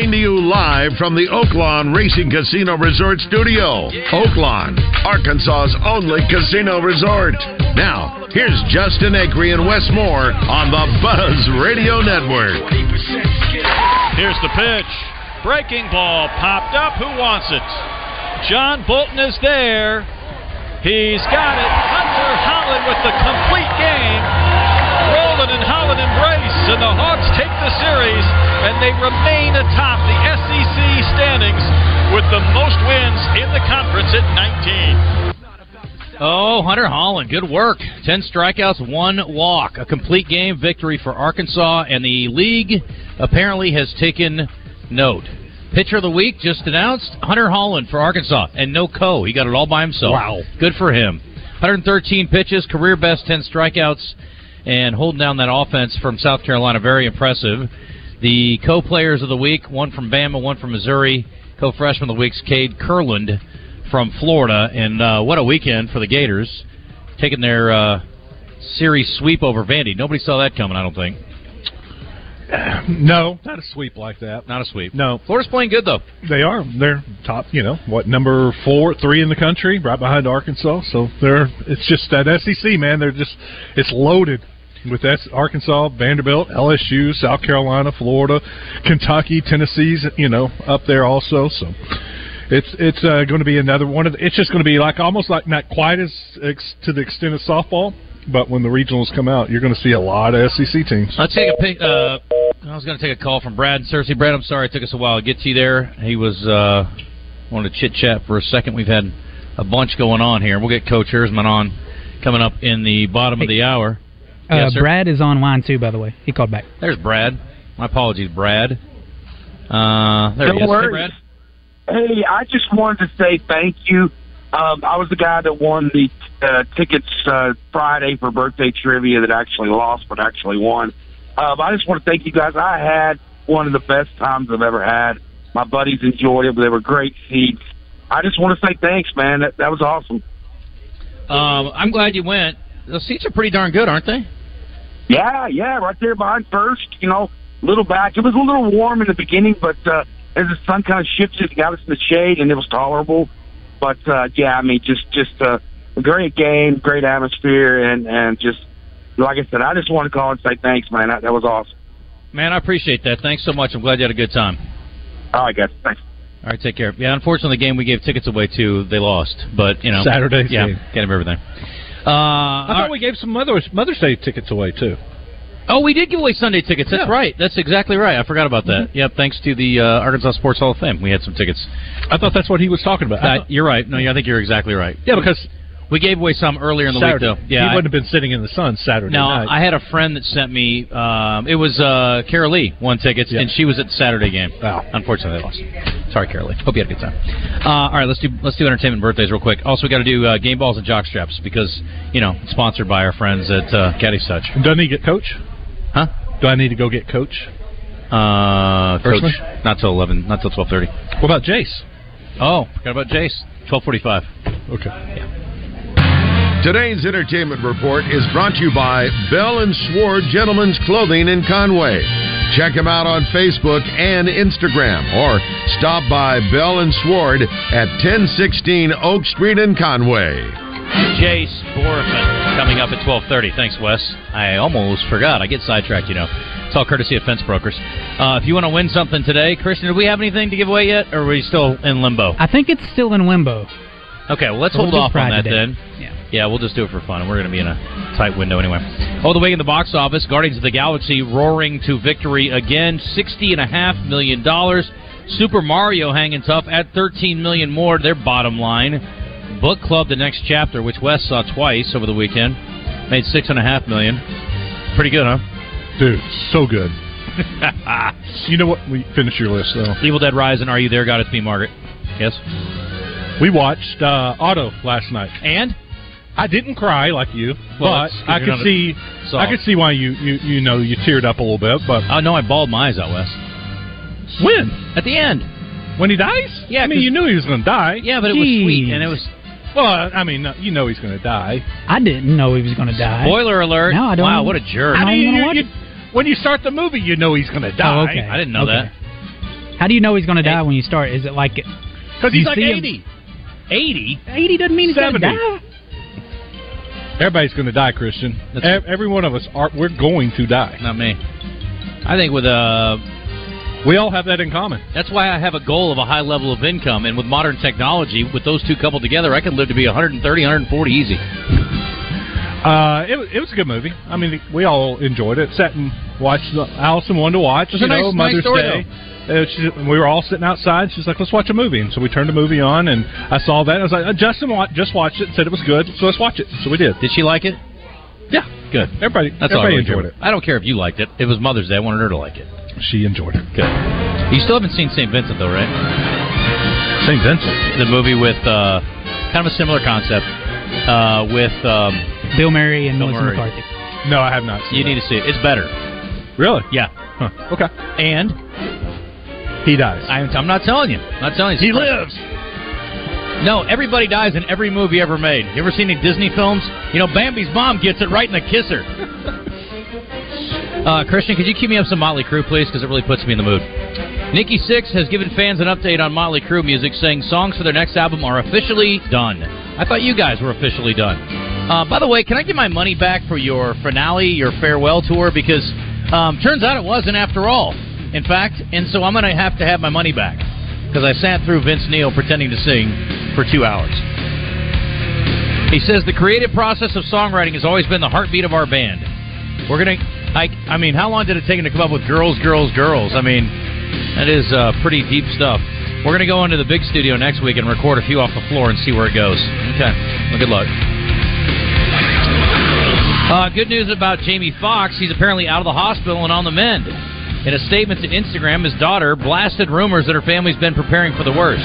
Coming to you live from the Oaklawn Racing Casino Resort Studio. Oaklawn, Arkansas's only casino resort. Now, here's Justin Acree and Wes Moore on the Buzz Radio Network. Here's the pitch. Breaking ball popped up. Who wants it? John Bolton is there. He's got it. Hunter Holland with the complete game. Rowland and Holland embrace, and the Hawks take the series, and they remain atop the SEC standings with the most wins in the conference at 19. Oh, Hunter Holland, good work. 10 strikeouts, one walk. A complete game victory for Arkansas, and the league apparently has taken note. Pitcher of the week just announced Hunter Holland for Arkansas, and no co. He got it all by himself. Wow. Good for him. 113 pitches, career best 10 strikeouts, and holding down that offense from South Carolina. Very impressive. The co players of the week, one from Bama, one from Missouri. Co freshman of the week's Cade Kurland from Florida. And uh, what a weekend for the Gators, taking their uh, series sweep over Vandy. Nobody saw that coming, I don't think. No, not a sweep like that. Not a sweep. No, Florida's playing good though. they are. They're top. You know what? Number four, three in the country, right behind Arkansas. So they're. It's just that SEC man. They're just. It's loaded with S- Arkansas, Vanderbilt, LSU, South Carolina, Florida, Kentucky, Tennessee's. You know up there also. So. It's it's uh, going to be another one of. The, it's just going to be like almost like not quite as ex, to the extent of softball, but when the regionals come out, you're going to see a lot of SEC teams. Let's take a pic. Uh, I was going to take a call from Brad and Searcy. Brad, I'm sorry it took us a while to get to you there. He was uh, wanted to chit chat for a second. We've had a bunch going on here. We'll get Coach Ersman on coming up in the bottom of the hour. Uh, Yes, sir. Brad is on line too, by the way. He called back. There's Brad. My apologies, Brad. Uh, there he No is. Hey. Brad. Hey, I just wanted to say thank you. Um, I was the guy that won the uh, tickets uh, Friday for birthday trivia that actually lost but actually won. Um, I just want to thank you guys. I had one of the best times I've ever had. My buddies enjoyed it. They were great seats. I just want to say thanks, man. That, that was awesome. Um, I'm glad you went. The seats are pretty darn good, aren't they? Yeah, yeah, right there behind first. You know, little back. It was a little warm in the beginning, but uh, as the sun kind of shifted, it got us in the shade, and it was tolerable. But uh, yeah, I mean, just just uh, a great game, great atmosphere, and and just like I said, I just want to call and say thanks, man. That, that was awesome. Man, I appreciate that. Thanks so much. I'm glad you had a good time. All right, guys, thanks. All right, take care. Yeah, unfortunately, the game we gave tickets away to, they lost. But you know, Saturday's yeah, game. get him everything. Uh, I thought we gave some Mother's Mother's Day tickets away too. Oh, we did give away Sunday tickets. That's Yeah. right. That's exactly right. I forgot about that. Yep. Thanks to the uh, Arkansas Sports Hall of Fame, we had some tickets. I thought that's what he was talking about. Thought- you're right. No, I think you're exactly right. yeah, because We gave away some earlier in the Saturday, week, though. Yeah. he I- wouldn't have been sitting in the sun Saturday no, night. I had a friend that sent me. Um, it was uh, Carol Lee won tickets, Yeah. and she was at the Saturday game. Wow. Unfortunately, they lost. Sorry, Carol Lee. Hope you had a good time. Uh, all right, let's do let's do entertainment birthdays real quick. Also, we got to do uh, game balls and jock straps because you know sponsored by our friends at uh, Caddy's Touch. Doesn't he get coach? Huh? Do I need to go get coach? Uh, coach, Firstman? not till eleven, not till twelve thirty. What about Jace? Oh, forgot about Jace. Twelve forty-five. Okay. Today's entertainment report is brought to you by Bell and Sword Gentlemen's Clothing in Conway. Check them out on Facebook and Instagram or stop by Bell and Sword at 1016 Oak Street in Conway. Jace Bohrofen coming up at twelve thirty. Thanks, Wes. I almost forgot. I get sidetracked, you know. It's all courtesy of Fence Brokers. Uh, if you want to win something today, Christian, do we have anything to give away yet, or are we still in limbo? I think it's still in limbo. Okay, well, let's We'll hold off on that today. then. Yeah. Yeah, we'll just do it for fun. We're going to be in a tight window anyway. All the way in the box office, Guardians of the Galaxy roaring to victory again, sixty and a half million dollars. Super Mario hanging tough at thirteen million more. Their bottom line. Book Club, the next chapter, which Wes saw twice over the weekend, made six and a half million. Pretty good, huh? Dude, so good. You know what? We finish your list though. Evil Dead Rise and Are You There? God, it's me, Margaret. Yes. We watched uh, Otto last night. And I didn't cry like you, Well, but I could see, soft. I could see why you, you, you know, you teared up a little bit. But Oh know I bawled my eyes out, Wes. when? At the end. When he dies? Yeah, I mean, you knew he was going to die. Yeah, but it was sweet, and it was. Well, I mean, you know he's going to die. I didn't know he was going to die. Spoiler alert! No, I don't- Wow, what a jerk! I I don't mean, even you- you- when you start the movie, you know he's going to oh, die. Oh, okay. I didn't know Okay. that. How do you know he's going to die when you start? Is it like Because he's like see him- 80. Eighty. 80 doesn't mean he's going to 70. die? Everybody's going to die, Christian. Ev- Every one of us are. We're going to die. Not me. I think with uh, We all have that in common. that's why I have a goal of a high level of income, and with modern technology, with those two coupled together, I can live to be 130, 140 easy. Uh, it, was- it was a good movie. I mean, we all enjoyed it. Sat and watched. The, Allison wanted to watch. was a you know, nice- nice Mother's story, Day. Uh, she, we were all sitting outside. She's like, "Let's watch a movie," and so we turned the movie on, and I saw that. I was like, uh, "Justin wa- just watched it, and said it was good, so let's watch it." So we did. Did she like it? Yeah, Good. everybody. That's everybody really care enjoyed it. I don't care if you liked it. It was Mother's Day. I wanted her to like it. it. She enjoyed it. Good. You still haven't seen St. Vincent though, right? St. Vincent. The movie with uh, kind of a similar concept uh, with um, Bill Murray and Bill Melissa Murray. McCarthy. No, I have not. Seen you need to see it. It's better. Really? Yeah. Huh. Okay. And He dies. I'm, I'm not telling you. I'm not telling you. he lives. No, everybody dies in every movie ever made. You ever seen any Disney films? You know, Bambi's mom gets it right in the kisser. Uh, Christian, could you keep me up some Motley Crue, please? Because it really puts me in the mood. Nikki Sixx has given fans an update on Motley Crue music, saying songs for their next album are officially done. I thought you guys were officially done. Uh, by the way, can I get my money back for your finale, your farewell tour? Because um, turns out it wasn't after all. In fact, and so I'm going to have to have my money back because I sat through Vince Neil pretending to sing for two hours. He says the creative process of songwriting has always been the heartbeat of our band. We're gonna, I, I mean, how long did it take him to come up with "Girls, Girls, Girls"? I mean, that is uh, pretty deep stuff. We're gonna go into the big studio next week and record a few off the floor and see where it goes. Okay, well, good luck. Uh, good news about Jamie Foxx. He's apparently out of the hospital and on the mend. In a statement to Instagram, his daughter blasted rumors that her family's been preparing for the worst.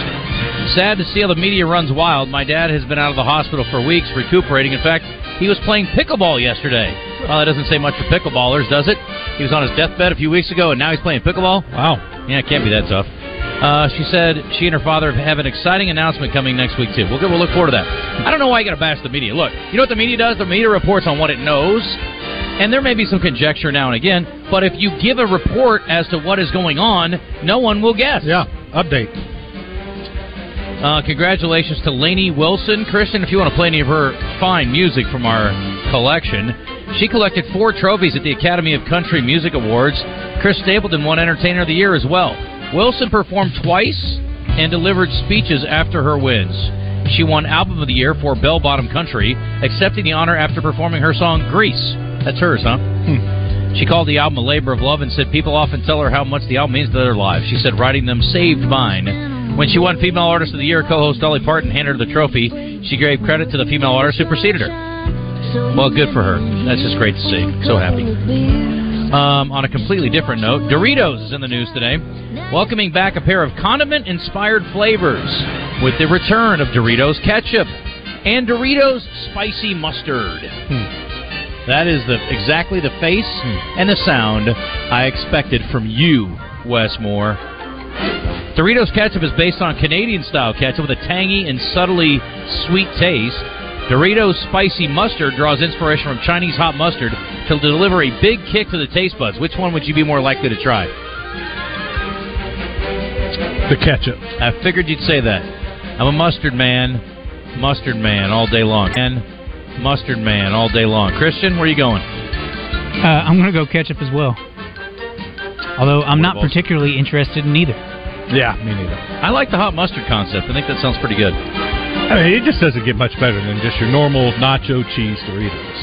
Sad to see how the media runs wild. My dad has been out of the hospital for weeks recuperating. In fact, he was playing pickleball yesterday. Well, that doesn't say much for pickleballers, does it? He was on his deathbed a few weeks ago, and now he's playing pickleball? Wow. Yeah, it can't be that tough. Uh, she said she and her father have an exciting announcement coming next week, too. We'll, we'll look forward to that. I don't know why you got to bash the media. Look, you know what the media does? The media reports on what it knows, and there may be some conjecture now and again, but if you give a report as to what is going on, no one will guess. Yeah. Update. Uh, congratulations to Lainey Wilson. Christian, if you want to play any of her fine music from our collection, she collected four trophies at the Academy of Country Music Awards. Chris Stapleton won Entertainer of the Year as well. Wilson performed twice and delivered speeches after her wins. She won Album of the Year for Bell Bottom Country, accepting the honor after performing her song Grease. That's hers, huh? She called the album a labor of love and said people often tell her how much the album means to their lives. She said writing them saved mine. When she won Female Artist of the Year, co-host Dolly Parton handed her the trophy. She gave credit to the female artist who preceded her. Well, good for her. That's just great to see. So happy. Um, on a completely different note, Doritos is in the news today, welcoming back a pair of condiment-inspired flavors with the return of Doritos ketchup and Doritos spicy mustard. That is the exactly the face hmm. and the sound I expected from you, Wes Moore. Doritos ketchup is based on Canadian style ketchup with a tangy and subtly sweet taste. Doritos spicy mustard draws inspiration from Chinese hot mustard to deliver a big kick to the taste buds. Which one would you be more likely to try? The ketchup. I figured you'd say that. I'm a mustard man, mustard man all day long. And mustard man all day long. Christian, where are you going? Uh, I'm going to go ketchup as well. Although I'm not Balls. particularly interested in either. Yeah, me neither. I like the hot mustard concept. I think that sounds pretty good. I mean, it just doesn't get much better than just your normal nacho cheese Doritos.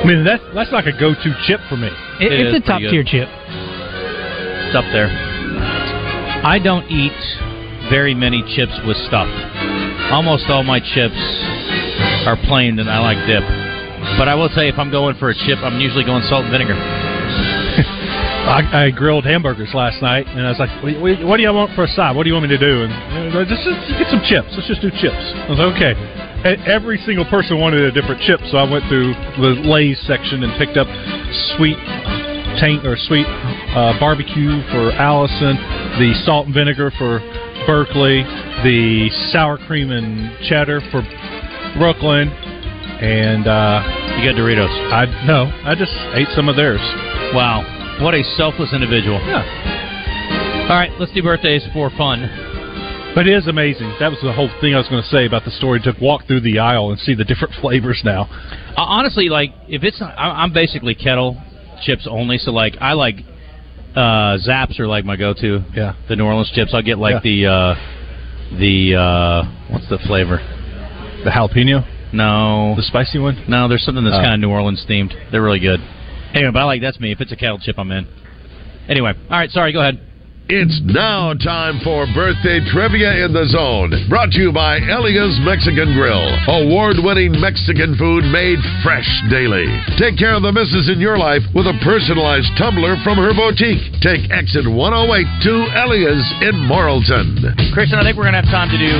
I mean, that's that's like a go-to chip for me. It, It is it's a top-tier chip. It's up there. I don't eat very many chips with stuff. Almost all my chips are plain and I like dip. But I will say, if I'm going for a chip, I'm usually going salt and vinegar. I, I grilled hamburgers last night, and I was like, what, what, do you want for a side? What do you want me to do?" And uh, just, just get some chips. Let's just do chips. I was like, "Okay." e- every single person wanted a different chip, so I went through the Lay's section and picked up sweet tank or sweet uh, barbecue for Allison, the salt and vinegar for Berkeley, the sour cream and cheddar for Brooklyn, and uh, You got Doritos. I no, I just ate some of theirs. Wow. What a selfless individual. Yeah. All right, let's do birthdays for fun. But it is amazing. That was the whole thing I was going to say about the story. To walk through the aisle and see the different flavors now. Uh, honestly, like if it's, I- I'm basically kettle chips only. So like I like uh Zapp's are like my go-to. Yeah. The New Orleans chips. I'll get like Yeah. the uh the uh what's the flavor? The jalapeno, No, the spicy one. no. There's something that's Oh. kind of New Orleans themed. They're really good. Anyway, but I like that's me. If it's a kettle chip, I'm in. Anyway, all right. Sorry. Go ahead. It's now time for birthday trivia in the zone. Brought to you by Elia's Mexican Grill. Award winning Mexican food made fresh daily. Take care of the misses in your life with a personalized tumbler from her boutique. Take exit 108 to Elia's in Morrilton. Christian, I think we're going to have time to do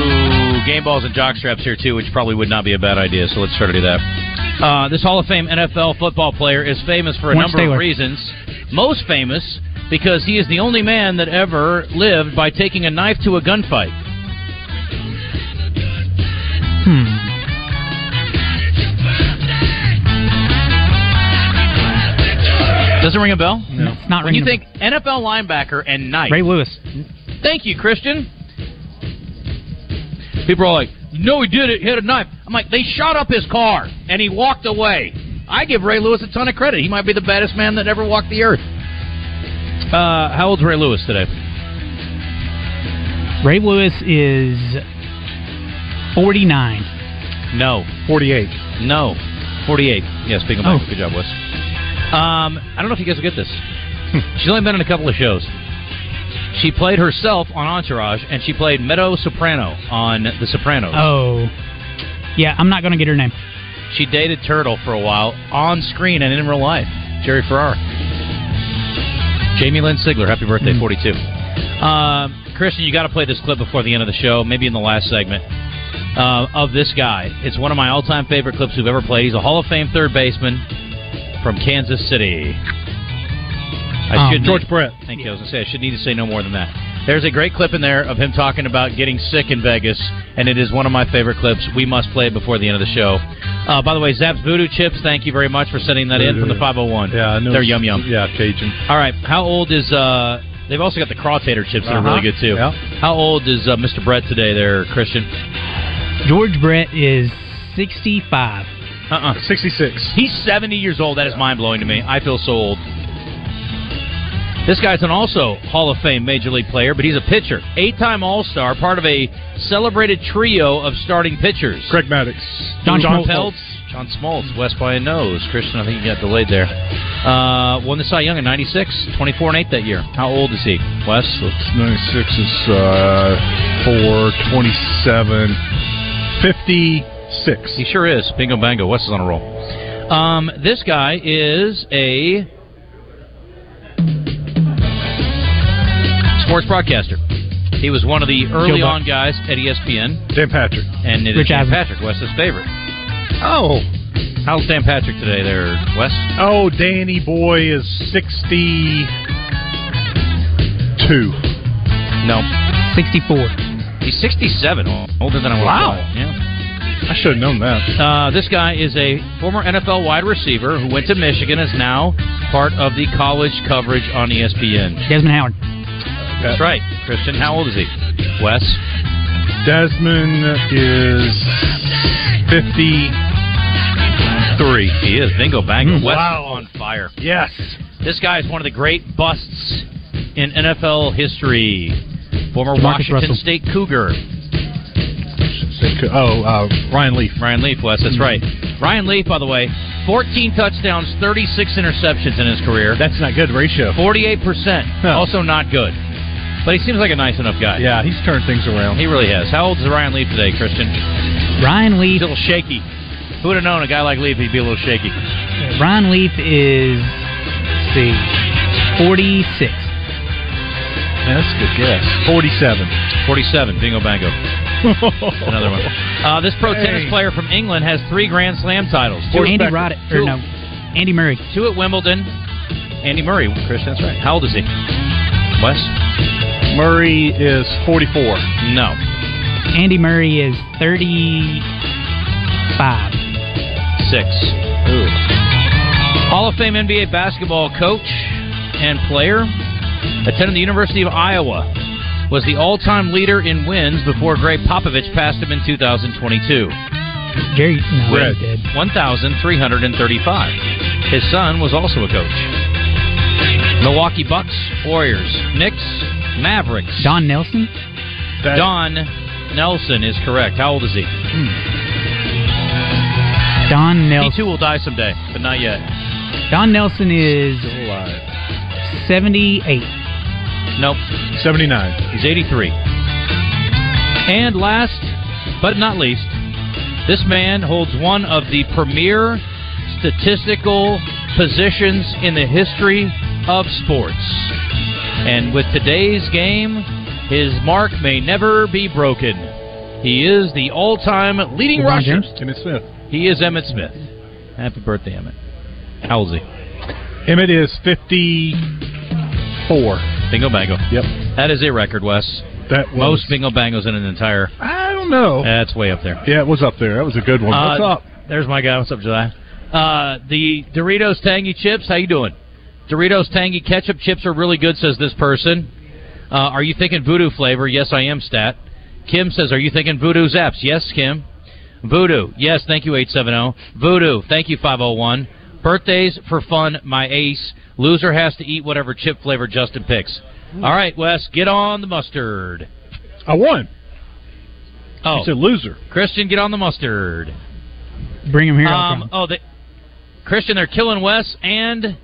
game balls and jock straps here, too, which probably would not be a bad idea, so let's try to do that. Uh, this Hall of Fame NFL football player is famous for a Lawrence number Taylor. of reasons. Most famous because he is the only man that ever lived by taking a knife to a gunfight. Hmm. Does it ring a bell? No. It's not When you ringing think NFL linebacker and knife. Ray Lewis. Thank you, Christian. People are like, no, he did it. He had a knife. I'm like, they shot up his car and he walked away. I give Ray Lewis a ton of credit. He might be the baddest man that ever walked the earth. Uh, how old's Ray Lewis today? Ray Lewis is 49. No, 48. no, 48. Yes, big Oh. Good job, Wes. Um, I don't know if you guys will get this. She's only been in a couple of shows. She played herself on Entourage, and she played Meadow Soprano on The Sopranos. Oh. Yeah, I'm not going to get her name. She dated Turtle for a while on screen and in real life. Jerry Ferrara. Jamie Lynn Sigler, happy birthday, 42. Um, Christian, you got to play this clip before the end of the show, maybe in the last segment, uh, of this guy. It's one of my all time favorite clips we've ever played. He's a Hall of Fame third baseman from Kansas City. I Um, should George Brett. Thank you. I was going to say, I should need to say no more than that. There's a great clip in there of him talking about getting sick in Vegas, and it is one of my favorite clips. We must play it before the end of the show. Uh, by the way, Zapp's Voodoo Chips, thank you very much for sending that in from the 501. Yeah, I know. They're yum yum. Yeah, Cajun. All right, how old is. uh They've also got the Crawtator chips that are Uh-huh. really good, too. Yeah. How old is uh, Mr. Brett today, there, Christian? George Brett is 65. Uh uh 66. He's 70 years old. That is mind blowing to me. I feel so old. This guy's an also Hall of Fame Major League player, but he's a pitcher. Eight time All Star, part of a celebrated trio of starting pitchers. Craig Maddux. John, John Peltz, John Smoltz, Wes by a nose. Christian, I think he got delayed there. Uh, won the Cy Young in 96, 24 and 8 that year. How old is he? Wes? 96 is uh, 4, 27, 56. He sure is. Bingo bango. Wes is on a roll. Um, this guy is a sports broadcaster. He was one of the early Joe on guys at ESPN, Dan Patrick. and it is Rich Dan Eisen. Patrick, Wes's favorite. Oh. How's Dan Patrick today, there, Wes? Oh, Danny Boy is 62. No, 64. he's 67, older than I would Wow. Yeah. I should have known that. Uh, this guy is a former NFL wide receiver who went to Michigan, is now part of the college coverage on ESPN. Desmond Howard. That's right, Christian. How old is he? Wes? Desmond is 53. He is. Bingo bango. Mm, Wes wow. on fire. Yes. This guy is one of the great busts in NFL history. Former Demarcus Washington Russell. State Cougar. Oh, uh, Ryan Leaf. Ryan Leaf, Wes. That's right. Ryan Leaf, by the way, 14 touchdowns, 36 interceptions in his career. That's not good ratio. 48%. Huh. Also not good. But he seems like a nice enough guy. Yeah, he's turned things around. He really has. How old is Ryan Leaf today, Christian? Ryan He's Leaf. a little shaky. Who would have known a guy like Leaf, he'd be a little shaky? Ryan Leaf is, let's see, 46. That's a good guess. 47. 47. Bingo bango. Another one. Uh, this pro Hey. tennis player from England has three Grand Slam titles. Two Andy Roddick, two- or no, Andy Murray. Two at Wimbledon. Andy Murray, Chris, that's right. How old is he? Wes? Murray is 44. No. Andy Murray is 35. Six. Hall of Fame NBA basketball coach and player. Attended the University of Iowa. Was the all time leader in wins before Gregg Popovich passed him in 2022. Jerry, no, Red. 1,335. His son was also a coach. Milwaukee Bucks, Warriors, Knicks, Mavericks. Don Nelson? That- Don Nelson is correct. How old is he? Hmm. Don He Nelson. too will die someday, but not yet. Don Nelson is alive 78. Nope. 79. He's 83. And last but not least, this man holds one of the premier statistical positions in the history of sports. And with today's game, his mark may never be broken. He is the all time leading rusher. Emmitt Smith. He is Emmitt Smith. Happy birthday, Emmitt. How old is he? Emmitt is 54. Bingo bango. Yep. That is a record, Wes. That was, Most bingo bangos in an entire. I don't know. That's way up there. Yeah, it was up there. That was a good one. What's Uh, up? There's my guy. What's up, July? Uh, the Doritos Tangy Chips. How you doing? Doritos Tangy Ketchup Chips are really good, says this person. Uh, are you thinking Voodoo flavor? Yes, I am. Stat. Kim says, are you thinking Voodoo Zapp's? Yes, Kim. Voodoo. Yes, thank you, 870. Voodoo. Thank you, 501. Birthdays for fun, my ace. Loser has to eat whatever chip flavor Justin picks. All right, Wes, get on the mustard. I won. Oh, It's a loser. Christian, get on the mustard. Bring him here. Um, oh, they, Christian, they're killing Wes and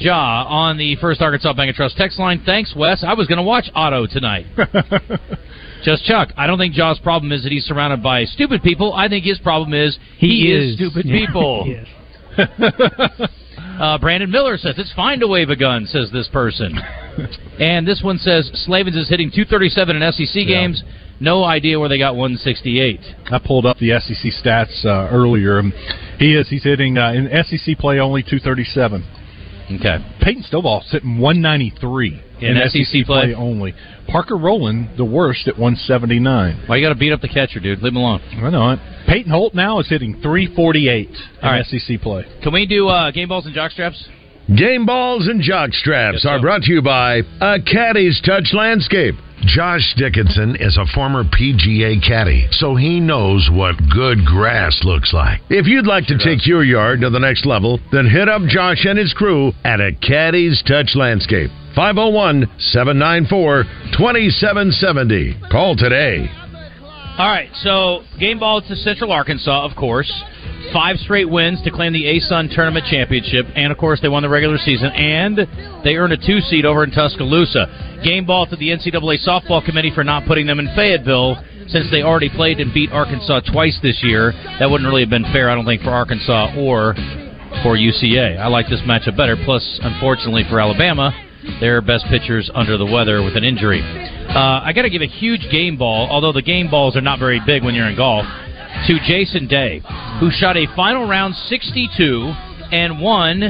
Ja on the First Arkansas Bank and Trust text line. Thanks, Wes. I was going to watch Otto tonight. Just Chuck. I don't think Ja's problem is that he's surrounded by stupid people. I think his problem is he, is. stupid Yeah. people. Uh, Brandon Miller says it's fine to wave a gun. Says this person, and this one says Slavens is hitting 237 in SEC games. No idea where they got 168. I pulled up the SEC stats uh, earlier. and He is. He's hitting uh, in SEC play only 237. Okay. Peyton Stovall's sitting 193 In SEC play? only. Parker Rowland, the worst at 179. Why you got to beat up the catcher, dude? Leave him alone. I know it. Peyton Holt now is hitting 348 in All right. SEC play. Can we do uh, game balls and jockstraps? Game balls and jock straps Yes, are sir. brought to you by a Caddy's Touch Landscape. Josh Dickinson is a former PGA caddy, so he knows what good grass looks like. If you'd like to take your yard to the next level, then hit up Josh and his crew at a Caddy's Touch Landscape. 501 794 2770. Call today. All right, so game ball to Central Arkansas, of course. Five straight wins to claim the ASUN Tournament Championship, and of course they won the regular season, and they earned a two seed over in Tuscaloosa. Game ball to the NCAA softball committee for not putting them in Fayetteville, since they already played and beat Arkansas twice this year. That wouldn't really have been fair, I don't think, for Arkansas or for UCA. I like this matchup better. Plus, unfortunately for Alabama, their best pitchers under the weather with an injury. Uh, I got to give a huge game ball, although the game balls are not very big when you're in golf, to Jason Day, who shot a final round 62 and won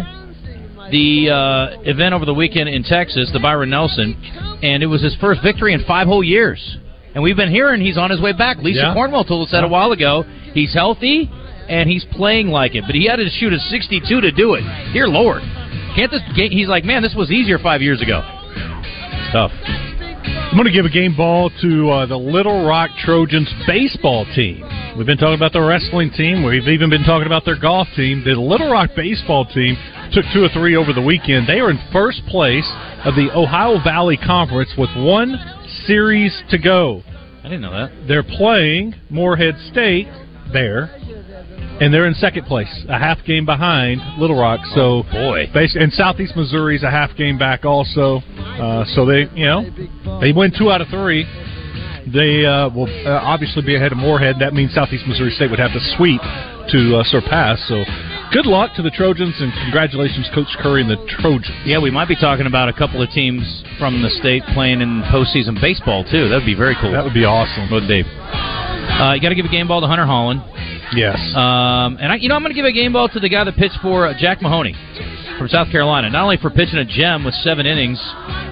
the uh, event over the weekend in Texas, the Byron Nelson, and it was his first victory in five whole years. And we've been hearing he's on his way back. Lisa Yeah. Cornwell told us that a while ago. He's healthy and he's playing like it, but he had to shoot a 62 to do it. Dear Lord, can't this? ga- He's like, man, this was easier five years ago. It's tough. I'm going to give a game ball to uh, the Little Rock Trojans baseball team. We've been talking about the wrestling team. We've even been talking about their golf team. The Little Rock baseball team took two or three over the weekend. They are in first place of the Ohio Valley Conference with one series to go. I didn't know that. They're playing Morehead State there, and they're in second place, a half game behind Little Rock. So, boy. bas- and Southeast Missouri's a half game back also. Uh, so they, you know, they win two out of three. They uh, will uh, obviously be ahead of Morehead. That means Southeast Missouri State would have to sweep to uh, surpass. So, good luck to the Trojans, and congratulations, Coach Curry and the Trojans. Yeah, we might be talking about a couple of teams from the state playing in postseason baseball too. That'd be very cool. That would be awesome. Would be. Uh, you got to give a game ball to Hunter Holland. Yes. Um, and I, you know, I'm going to give a game ball to the guy that pitched for uh, Jack Mahoney from South Carolina. Not only for pitching a gem with seven innings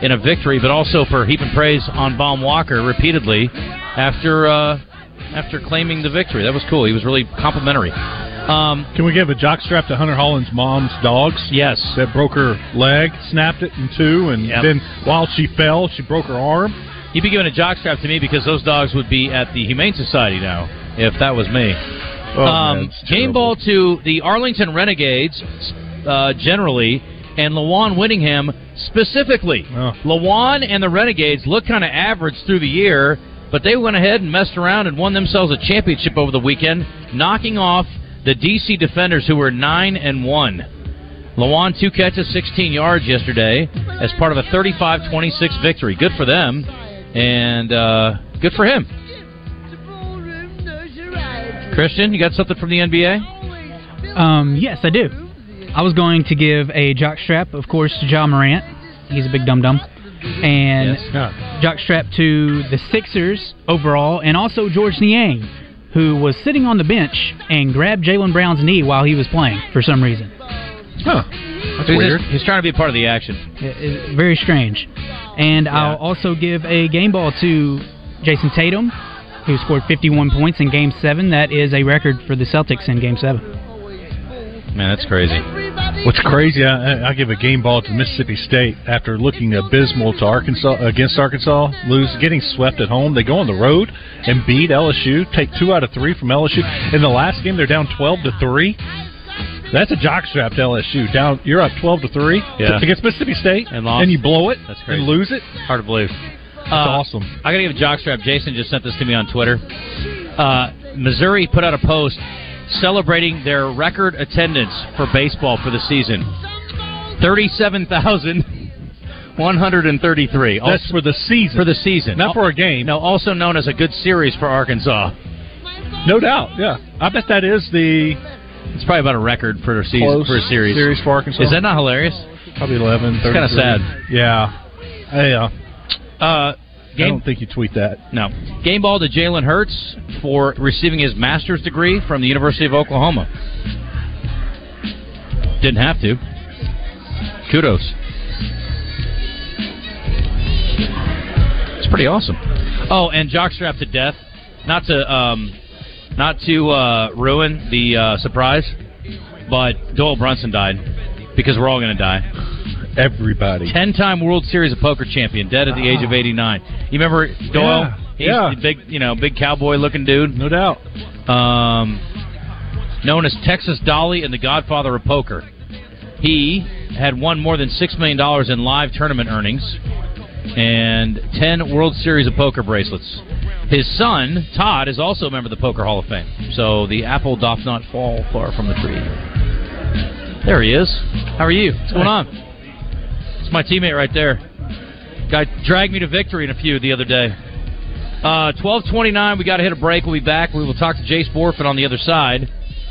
in a victory, but also for heaping praise on Baum Walker repeatedly after uh, after claiming the victory. That was cool. He was really complimentary. Um, Can we give a jockstrap to Hunter Holland's mom's dogs? Yes. That broke her leg, snapped it in two, and Yep. then while she fell, she broke her arm. You'd be giving a jockstrap to me because those dogs would be at the Humane Society now if that was me. Oh, um, game ball to the Arlington Renegades uh, generally and Lawan Whittingham specifically. Oh. Lawan and the Renegades look kind of average through the year, but they went ahead and messed around and won themselves a championship over the weekend, knocking off the DC Defenders who were 9 and 1. Lawan two catches, 16 yards yesterday as part of a 35-26 victory. Good for them, and uh, good for him. Christian, you got something from the NBA? Um, yes, I do. I was going to give a jockstrap, of course, to Ja Morant. He's a big dum dum. And Yeah. jockstrap to the Sixers overall, and also Georges Niang, who was sitting on the bench and grabbed Jaylen Brown's knee while he was playing for some reason. Huh. That's He's, weird. just- he's trying to be a part of the action. It- it- very strange. And I'll also give a game ball to Jayson Tatum, who scored 51 points in Game 7. That is a record for the Celtics in Game 7. Man, that's crazy. What's crazy, I, I give a game ball to Mississippi State after looking abysmal to Arkansas against Arkansas, lose, getting swept at home. They go on the road and beat LSU, take two out of three from LSU. In the last game, they're down twelve to three. That's a jockstrap to LSU. Down, you're up twelve to three Yeah. against Mississippi State, And lost. you blow it That's crazy. and lose it. Hard to believe. That's Uh, awesome. I gotta give a jockstrap. Jason just sent this to me on Twitter. Uh, Missouri put out a post celebrating their record attendance for baseball for the season. Thirty-seven thousand one hundred and thirty-three. That's for the season, for the season, not for a game. No, also known as a good series for Arkansas. No doubt. Yeah, I bet that is the It's probably about a record for a season for a series. series for Arkansas. Is that not hilarious? probably eleven? It's kinda sad. Yeah. Yeah. Uh, I don't think you tweet that. No. Game ball to Jalen Hurts for receiving his master's degree from the University of Oklahoma. Didn't have to. Kudos. It's pretty awesome. Oh, and jockstrap to death. Not to um, not to uh, ruin the uh, surprise, but Doyle Brunson died because we're all going to die. Everybody. Ten-time World Series of Poker champion, dead at the age of 89. You remember Doyle? Yeah, He's yeah. the big, you know, big cowboy-looking dude. No doubt. Um, known as Texas Dolly and the Godfather of Poker. He had won more than six million dollars in live tournament earnings and ten World Series of Poker bracelets. His son Todd is also a member of the Poker Hall of Fame. So the apple doth not fall far from the tree. There he is. How are you? What's going on? It's my teammate right there. Guy dragged me to victory in a few the other day. Uh, twelve twenty nine. We got to hit a break. We'll be back. We will talk to Jace Bohrofen on the other side,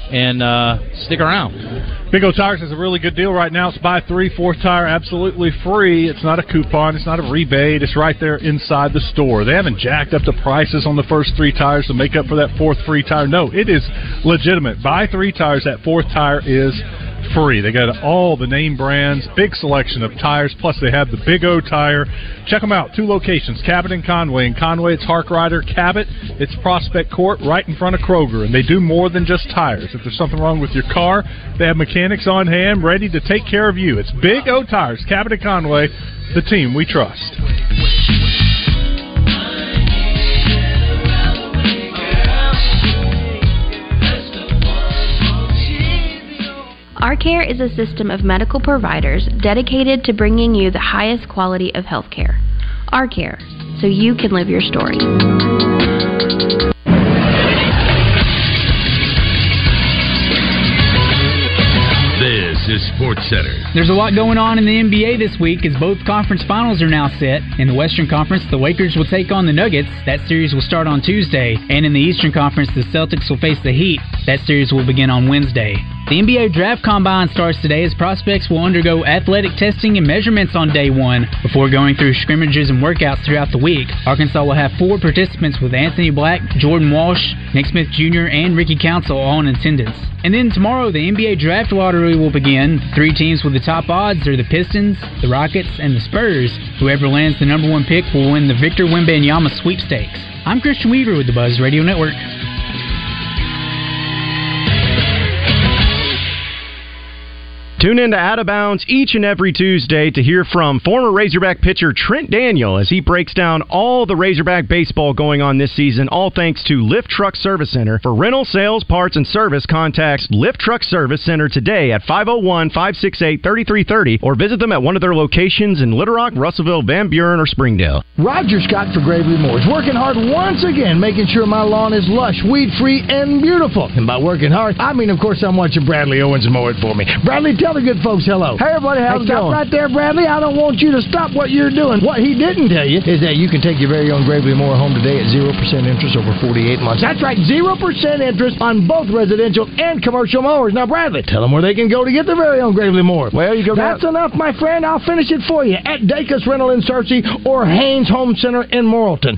and uh, stick around. Big O Tires is a really good deal right now. It's buy three, fourth tire absolutely free. It's not a coupon. It's not a rebate. It's right there inside the store. They haven't jacked up the prices on the first three tires to make up for that fourth free tire. No, it is legitimate. Buy three tires. That fourth tire is free. They got all the name brands, big selection of tires, plus they have the Big O tire. Check them out. Two locations, Cabot and Conway. In Conway, it's Harkrider. Cabot, it's Prospect Court right in front of Kroger. And they do more than just tires. If there's something wrong with your car, they have mechanics on hand ready to take care of you. It's Big O Tires, Cabot and Conway, the team we trust. ARcare is a system of medical providers dedicated to bringing you the highest quality of healthcare. ARcare, so you can live your story. This is Sports Center. There's a lot going on in the NBA this week as both conference finals are now set. In the Western Conference, the Lakers will take on the Nuggets. That series will start on Tuesday. And in the Eastern Conference, the Celtics will face the Heat. That series will begin on Wednesday. The NBA Draft Combine starts today as prospects will undergo athletic testing and measurements on day one before going through scrimmages and workouts throughout the week. Arkansas will have four participants with Anthony Black, Jordan Walsh, Nick Smith Jr., and Ricky Council all in attendance. And then tomorrow, the NBA Draft Lottery will begin. Three teams with the top odds are the Pistons, the Rockets, and the Spurs. Whoever lands the number one pick will win the Victor Wembanyama sweepstakes. I'm Christian Weaver with the Buzz Radio Network. Tune in to Out of Bounds each and every Tuesday to hear from former Razorback pitcher Trent Daniel as he breaks down all the Razorback baseball going on this season, all thanks to Lift Truck Service Center. For rental, sales, parts, and service, contact Lift Truck Service Center today at 501 568 3330 or visit them at one of their locations in Little Rock, Russellville, Van Buren, or Springdale. Roger Scott for Gravely Moors, working hard once again, making sure my lawn is lush, weed free, and beautiful. And by working hard, I mean, of course, I'm watching Bradley Owens mow it for me. Bradley, tell the good folks hello. Hey, everybody, how's hey, it going? right there, Bradley. I don't want you to stop what you're doing. What he didn't tell you is that you can take your very own Gravely Moore home today at 0% interest over 48 months. That's right, 0% interest on both residential and commercial mowers. Now, Bradley, tell them where they can go to get their very own Gravely Moore. Well, you go That's down- enough, my friend. I'll finish it for you at Dacus Rental in Searcy or Haynes Home Center in Morrilton.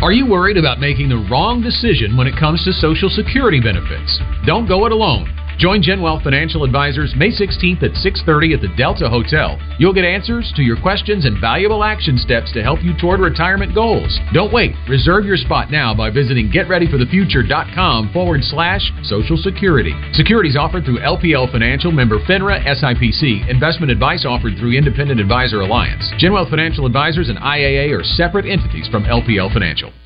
Are you worried about making the wrong decision when it comes to Social Security benefits? Don't go it alone. Join Gen Wealth Financial Advisors May 16th at 6:30 at the Delta Hotel. You'll get answers to your questions and valuable action steps to help you toward retirement goals. Don't wait. Reserve your spot now by visiting getreadyforthefuture.com forward slash Social Security. Securities offered through LPL Financial member FINRA SIPC. Investment advice offered through Independent Advisor Alliance. Gen Wealth Financial Advisors and IAA are separate entities from LPL Financial.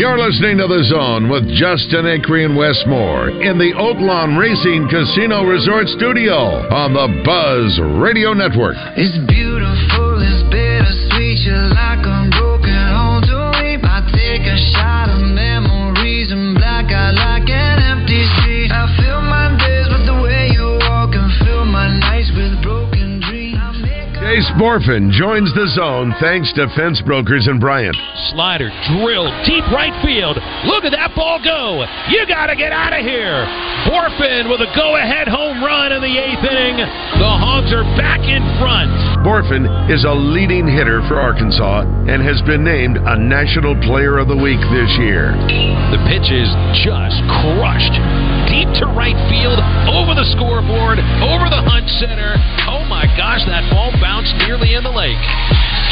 You're listening to The Zone with Justin Acree and Wes Moore in the Oaklawn Racing Casino Resort Studio on the Buzz Radio Network. It's beautiful, it's bittersweet. You're like a Jace Bohrofen joins The Zone thanks to Fence Brokers in Bryant. Slider drilled deep right field. Look at that ball go. You got to get out of here. Bohrofen with a go ahead home run in the eighth inning. The Hogs are back in front. Bohrofen is a leading hitter for Arkansas and has been named a National Player of the Week this year. The pitch is just crushed. Deep to right field, over the scoreboard, over the Hunt Center. Oh my gosh, that ball bounced nearly in the lake.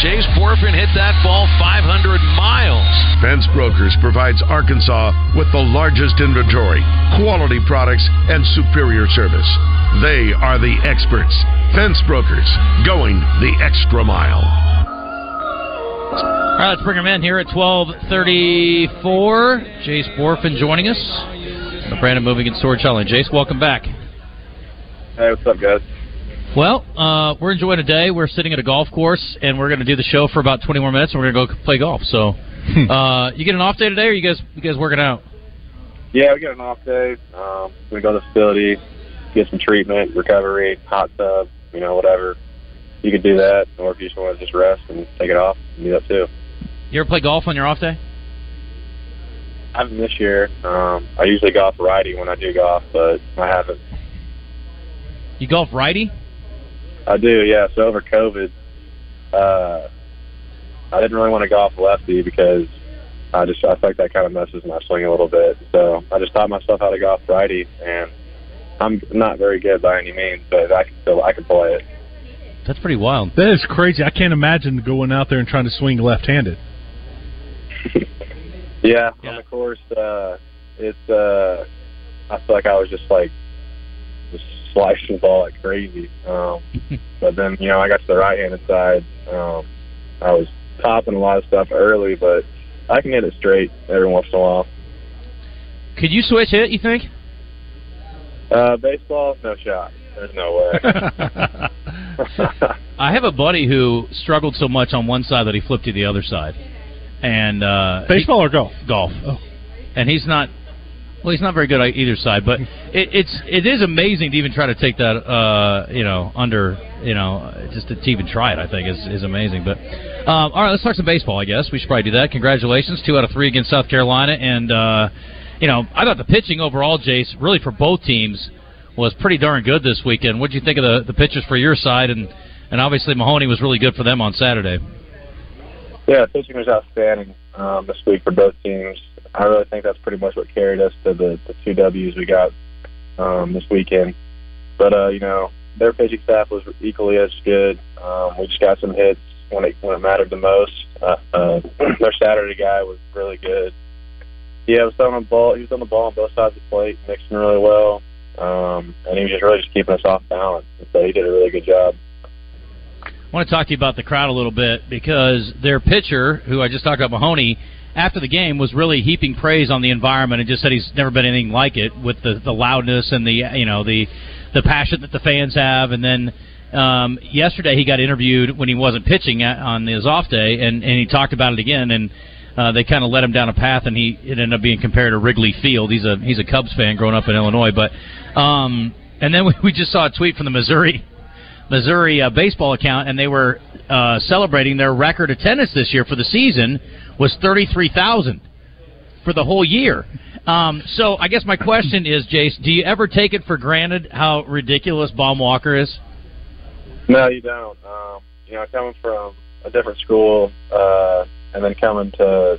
Chase Bohrofen hit that ball 500 miles. Fence Brokers provides Arkansas with the largest inventory, quality products, and superior service. They are the experts. Fence Brokers, going the extra mile. All right, let's bring him in here at 1234. Jace Bohrofen joining us. The Brandon Moving and Storage Hotline. Jace, welcome back. Hey, what's up, guys? Well, uh, we're enjoying a day. We're sitting at a golf course, and we're going to do the show for about 20 more minutes, and we're going to go play golf. So, uh, you get an off day today, or you guys you guys working out? Yeah, we got an off day. Um, we go to the facility, get some treatment, recovery, hot tub, you know, whatever. You could do that, or if you just want to just rest and take it off, you do that too. You ever play golf on your off day? I haven't this year. Um, I usually golf righty when I do golf, but I haven't. You golf righty? I do, yeah. So over COVID, uh, I didn't really want to golf lefty because I just I feel like that kind of messes my swing a little bit. So I just taught myself how to go off righty, and I'm not very good by any means, but I can still I can play it. That's pretty wild. That is crazy. I can't imagine going out there and trying to swing left-handed. Yeah, on the course, uh, it's uh, I feel like I was just like just slicing the ball like crazy. Um, but then you know I got to the right-handed side. Um, I was topping a lot of stuff early, but I can hit it straight every once in a while. Could you switch hit? You think? Uh, baseball, no shot. There's no way. I have a buddy who struggled so much on one side that he flipped to the other side, and uh, Baseball or golf? golf. And he's not. Well, he's not very good on either side, but it, it's it is amazing to even try to take that. Uh, you know, under you know, just to even try it. I think is is amazing. But um, all right, let's talk some baseball. I guess we should probably do that. Congratulations, two out of three against South Carolina, and uh, you know, I thought the pitching overall, Jace, really for both teams was pretty darn good this weekend. What would you think of the the pitchers for your side, and and obviously Mahoney was really good for them on Saturday. Yeah, pitching was outstanding um, this week for both teams. I really think that's pretty much what carried us to the, the two W's we got um, this weekend. But uh, you know, their pitching staff was equally as good. Um, we just got some hits when it when it mattered the most. Uh, uh, their Saturday guy was really good. Yeah, was throwing the ball. He was on the ball on both sides of the plate, mixing really well, um, and he was just really just keeping us off balance. So he did a really good job. I want to talk to you about the crowd a little bit because their pitcher, who I just talked about, Mahoney, after the game was really heaping praise on the environment and just said he's never been anything like it with the the loudness and the you know the the passion that the fans have. And then um, yesterday he got interviewed when he wasn't pitching at, on his off day, and and he talked about it again and. Uh, they kind of led him down a path, and he it ended up being compared to Wrigley Field. He's a he's a Cubs fan growing up in Illinois, but um, and then we, we just saw a tweet from the Missouri Missouri uh, baseball account, and they were uh, celebrating their record attendance this year for the season was thirty three thousand for the whole year. Um, so I guess my question is, Jace, do you ever take it for granted how ridiculous Baum Walker is? No, you don't. Um, you know, coming from a different school uh, and then coming to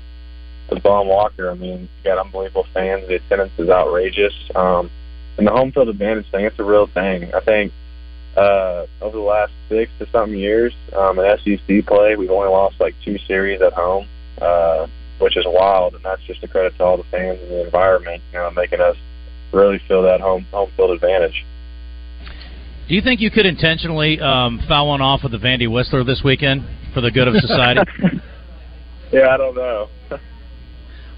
to Baum Walker, I mean, you got unbelievable fans. The attendance is outrageous. Um, and the home field advantage thing, it's a real thing. I think uh, over the last six to something years um, in SEC play, we've only lost like two series at home, uh, which is wild. And that's just a credit to all the fans and the environment, you know, making us really feel that home home field advantage. Do you think you could intentionally um, foul one off with the Vandy Whistler this weekend for the good of society? Yeah, I don't know.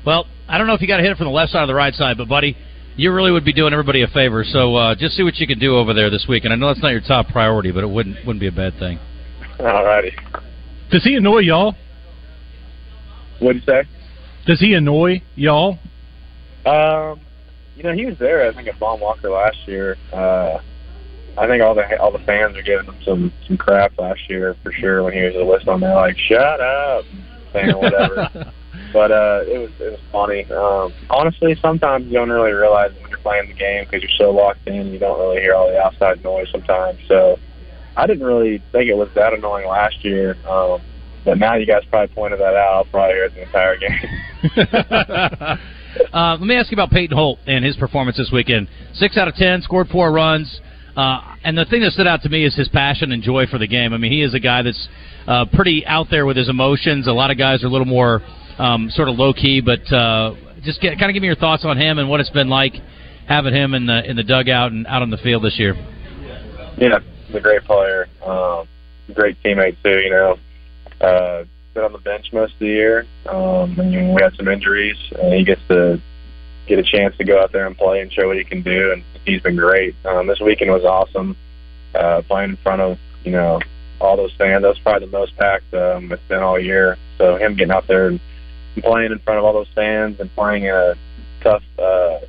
well, I don't know if you got to hit it from the left side or the right side, but buddy, you really would be doing everybody a favor. So uh, just see what you can do over there this week. And I know that's not your top priority, but it wouldn't wouldn't be a bad thing. All righty. Does he annoy y'all? What'd you say? Does he annoy y'all? Um, you know, he was there. I think at Baum Walker last year. Uh, I think all the all the fans are giving him some some crap last year for sure when he was a list on there, like "shut up" saying or whatever. but uh, it was it was funny. Um, honestly, sometimes you don't really realize when you're playing the game because you're so locked in. You don't really hear all the outside noise sometimes. So I didn't really think it was that annoying last year. Um, but now you guys probably pointed that out. I'll probably hear it the entire game. Uh, let me ask you about Peyton Holt and his performance this weekend. Six out of ten, scored four runs. Uh, and the thing that stood out to me is his passion and joy for the game. I mean, he is a guy that's uh, pretty out there with his emotions. A lot of guys are a little more um, sort of low key, but uh, just get, kind of give me your thoughts on him and what it's been like having him in the in the dugout and out on the field this year. Yeah, he's a great player. Um, great teammate too. You know, uh, been on the bench most of the year. Um, and we had some injuries, and he gets to get a chance to go out there and play and show what he can do. And he's been great. Um, this weekend was awesome. Uh, playing in front of you know all those fans. That was probably the most packed um, it's been all year. So him getting out there and playing in front of all those fans and playing in a tough uh,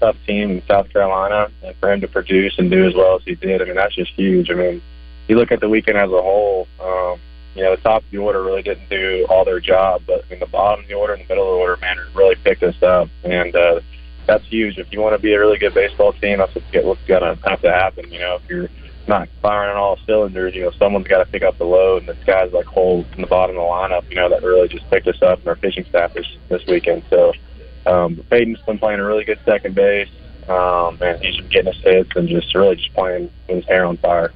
tough team in South Carolina, and for him to produce and do as well as he did, I mean that's just huge. I mean, you look at the weekend as a whole. Um, you know, the top of the order really didn't do all their job, but I mean, the bottom of the order and the middle of the order, man, really picked us up, and uh, that's huge. If you want to be a really good baseball team, that's what's, going to have to happen. You know, if you're not firing on all cylinders. You know, someone's got to pick up the load, and this guy's like hole in the bottom of the lineup. You know, that really just picked us up in our pitching staff this this weekend. So um, Peyton's been playing a really good second base, um, and he's been getting us hits and just really just playing with his hair on fire.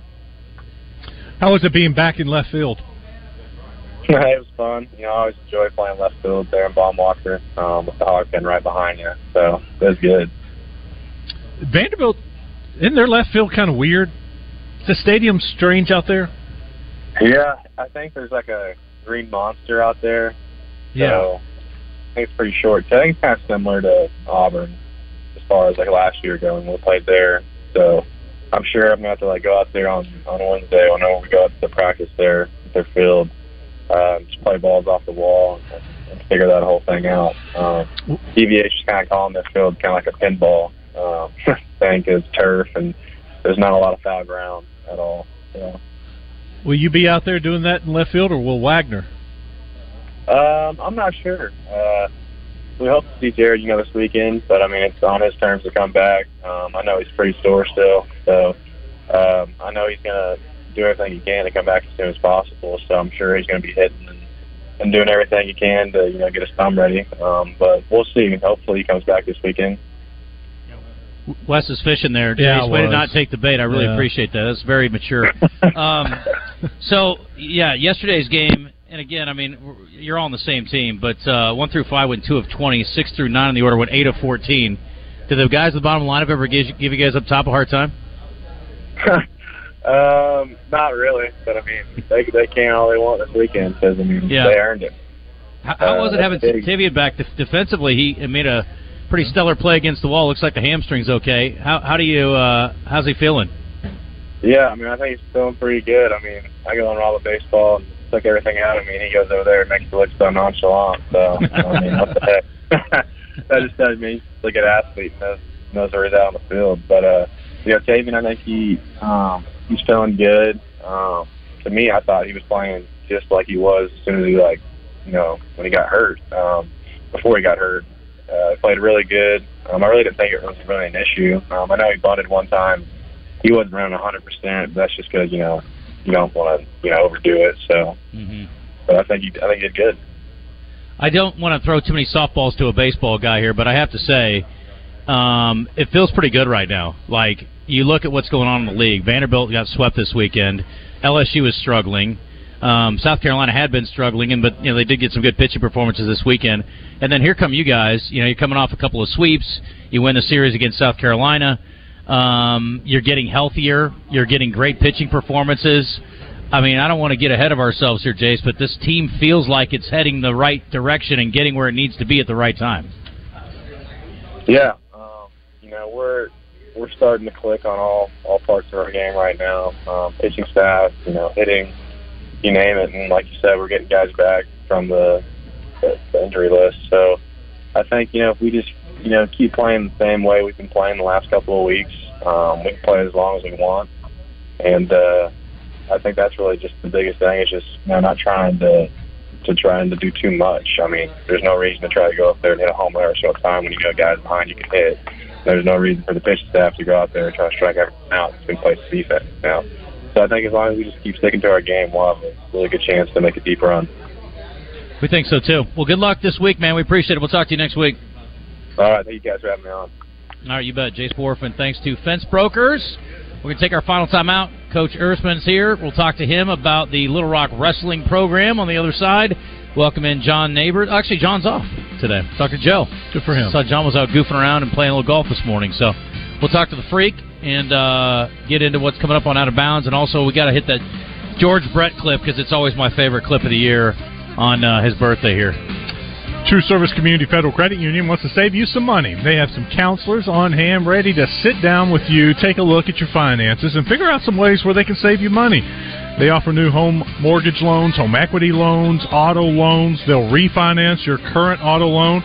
How was it being back in left field? it was fun. You know, I always enjoy playing left field there in Baumwalker um, with the hog pin right behind you. So it was good. Vanderbilt, isn't their left field kind of weird? Is the stadium strange out there? Yeah, I think there's like a green monster out there. Yeah. So I think it's pretty short. I think it's kind of similar to Auburn as far as like last year going we played there. So I'm sure I'm gonna have to like go out there on on Wednesday when we go out to practice there at their field. Um, just play balls off the wall and, and figure that whole thing out. Um, DVH is kind of calling their field kind of like a pinball um, thing because turf and there's not a lot of foul ground at all. So. Will you be out there doing that in left field, or will Wegner? Um, I'm not sure. Uh, we hope to see Jared, you know, this weekend, but I mean, it's on his terms to come back. Um, I know he's pretty sore still, so um, I know he's gonna do everything he can to come back as soon as possible. So I'm sure he's gonna be hitting and, and doing everything he can to, you know, get his thumb ready. Um, but we'll see. Hopefully, he comes back this weekend. Wes is fishing there. Yeah, Jace I way to not take the bait. I really Yeah. appreciate that. That's very mature. um, so yeah, yesterday's game, and again, I mean, you're all on the same team, but uh, one through five went two of twenty, six through nine in the order went eight of fourteen. Did the guys at the bottom line the ever give, give you guys up top a hard time? um, not really, but I mean, they they can all they want this weekend because I mean, Yeah. they earned it. How, how Uh, was it having that's big. Tavian back def- defensively? He made a pretty stellar play against the wall. Looks like the hamstring's okay. How how do you uh, how's he feeling? Yeah, I mean, I think he's feeling pretty good. I mean, I go on all the baseball and took everything out of me, and he goes over there and makes it look so nonchalant. So, I mean, what the heck? that just tells me he's a good athlete and knows, knows where he's out on the field. But, uh, you know, Tavian, I think he, um, he's feeling good. Um, to me, I thought he was playing just like he was as soon as he, like, you know, when he got hurt, um, before he got hurt. Uh, played really good. Um, I really didn't think it was really an issue. Um, I know he bunted one time he wasn't running 100. percent That's just because you know you don't want to you know overdo it. So, Mm-hmm. but I think he I think he did good. I don't want to throw too many softballs to a baseball guy here, but I have to say, um, it feels pretty good right now. Like you look at what's going on in the league. Vanderbilt got swept this weekend. LSU is struggling. Um, South Carolina had been struggling, and but you know they did get some good pitching performances this weekend. And then here come you guys. You know you're coming off a couple of sweeps. You win the series against South Carolina. Um, you're getting healthier. You're getting great pitching performances. I mean, I don't want to get ahead of ourselves here, Jace, but this team feels like it's heading the right direction and getting where it needs to be at the right time. Yeah, um, you know we're we're starting to click on all all parts of our game right now. Um, pitching staff, you know, hitting, you name it, and like you said, we're getting guys back from the, the, the injury list. So I think you know if we just you know keep playing the same way we've been playing the last couple of weeks, um, we can play as long as we want, and uh, I think that's really just the biggest thing. Is just you know not trying to to trying to do too much. I mean, there's no reason to try to go up there and hit a home run every single time when you got guys behind you can hit. There's no reason for the pitching staff to go out there and try to strike everything out. Been place defense now. So I think as long as we just keep sticking to our game, we'll have a really good chance to make a deep run. We think so too. Well, good luck this week, man. We appreciate it. We'll talk to you next week. All right, thank you guys for having me on. All right, you bet. Jace Bohrofen, thanks to Fence Brokers. We're going to take our final time out. Coach Erzman's here. We'll talk to him about the Little Rock Wrestling program on the other side. Welcome in John Neighbor. Actually, John's off today. Talk to Joe. Good for him. Saw John was out goofing around and playing a little golf this morning. So we'll talk to the freak and uh, get into what's coming up on Out of Bounds. And also, we got to hit that George Brett clip because it's always my favorite clip of the year on uh, his birthday here. True Service Community Federal Credit Union wants to save you some money. They have some counselors on hand ready to sit down with you, take a look at your finances, and figure out some ways where they can save you money. They offer new home mortgage loans, home equity loans, auto loans. They'll refinance your current auto loan.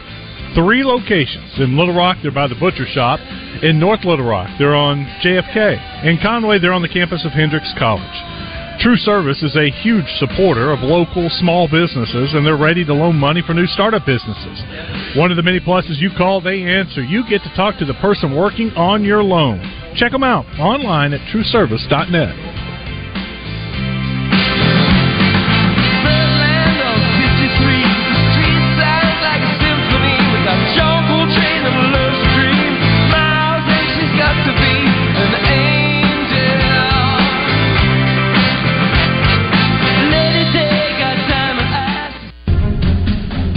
Three locations. In Little Rock, they're by the Butcher Shop. In North Little Rock, they're on JFK. In Conway, they're on the campus of Hendrix College. True Service is a huge supporter of local small businesses, and they're ready to loan money for new startup businesses. One of the many pluses you call, they answer. You get to talk to the person working on your loan. Check them out online at trueservice.net.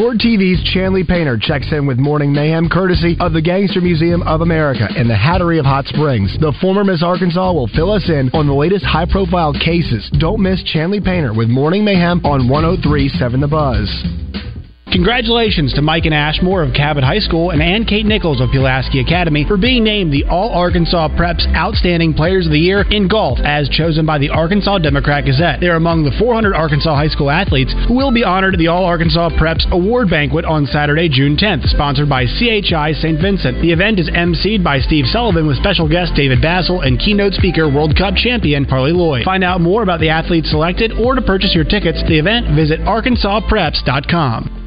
Court TV's Chanley Painter checks in with Morning Mayhem courtesy of the Gangster Museum of America and the Hattery of Hot Springs. The former Miss Arkansas will fill us in on the latest high profile cases. Don't miss Chanley Painter with Morning Mayhem on 1037 The Buzz. Congratulations to Mike and Ashmore of Cabot High School and Ann Kate Nichols of Pulaski Academy for being named the All Arkansas Preps Outstanding Players of the Year in golf as chosen by the Arkansas Democrat Gazette. They're among the 400 Arkansas high school athletes who will be honored at the All Arkansas Preps Award Banquet on Saturday, June 10th, sponsored by CHI St. Vincent. The event is emceed by Steve Sullivan with special guest David Bazzel and keynote speaker World Cup champion Carli Lloyd. Find out more about the athletes selected or to purchase your tickets to the event, visit arkansaspreps.com.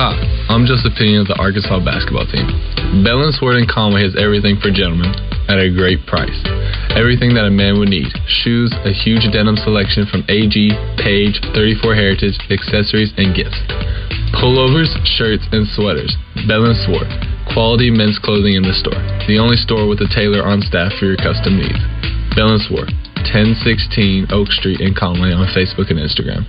Hi, I'm Joseph Pinion of the Arkansas basketball team. Bell and Sword and Conway has everything for gentlemen at a great price. Everything that a man would need. Shoes, a huge denim selection from AG, Paige, 34 Heritage, accessories, and gifts. Pullovers, shirts, and sweaters. Bell and Sword. Quality men's clothing in the store. The only store with a tailor on staff for your custom needs. Bell and Sword, 1016 Oak Street in Conway on Facebook and Instagram.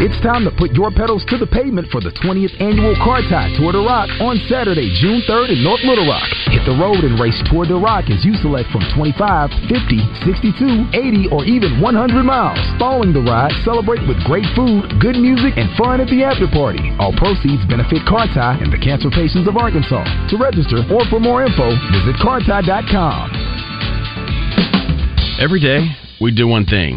It's time to put your pedals to the pavement for the 20th annual CARTI Tour de Rock on Saturday, June 3rd in North Little Rock. Hit the road and race Tour de Rock as you select from 25, 50, 62, 80, or even 100 miles. Following the ride, celebrate with great food, good music, and fun at the after party. All proceeds benefit CARTI and the cancer patients of Arkansas. To register or for more info, visit carti.com. Every day, we do one thing,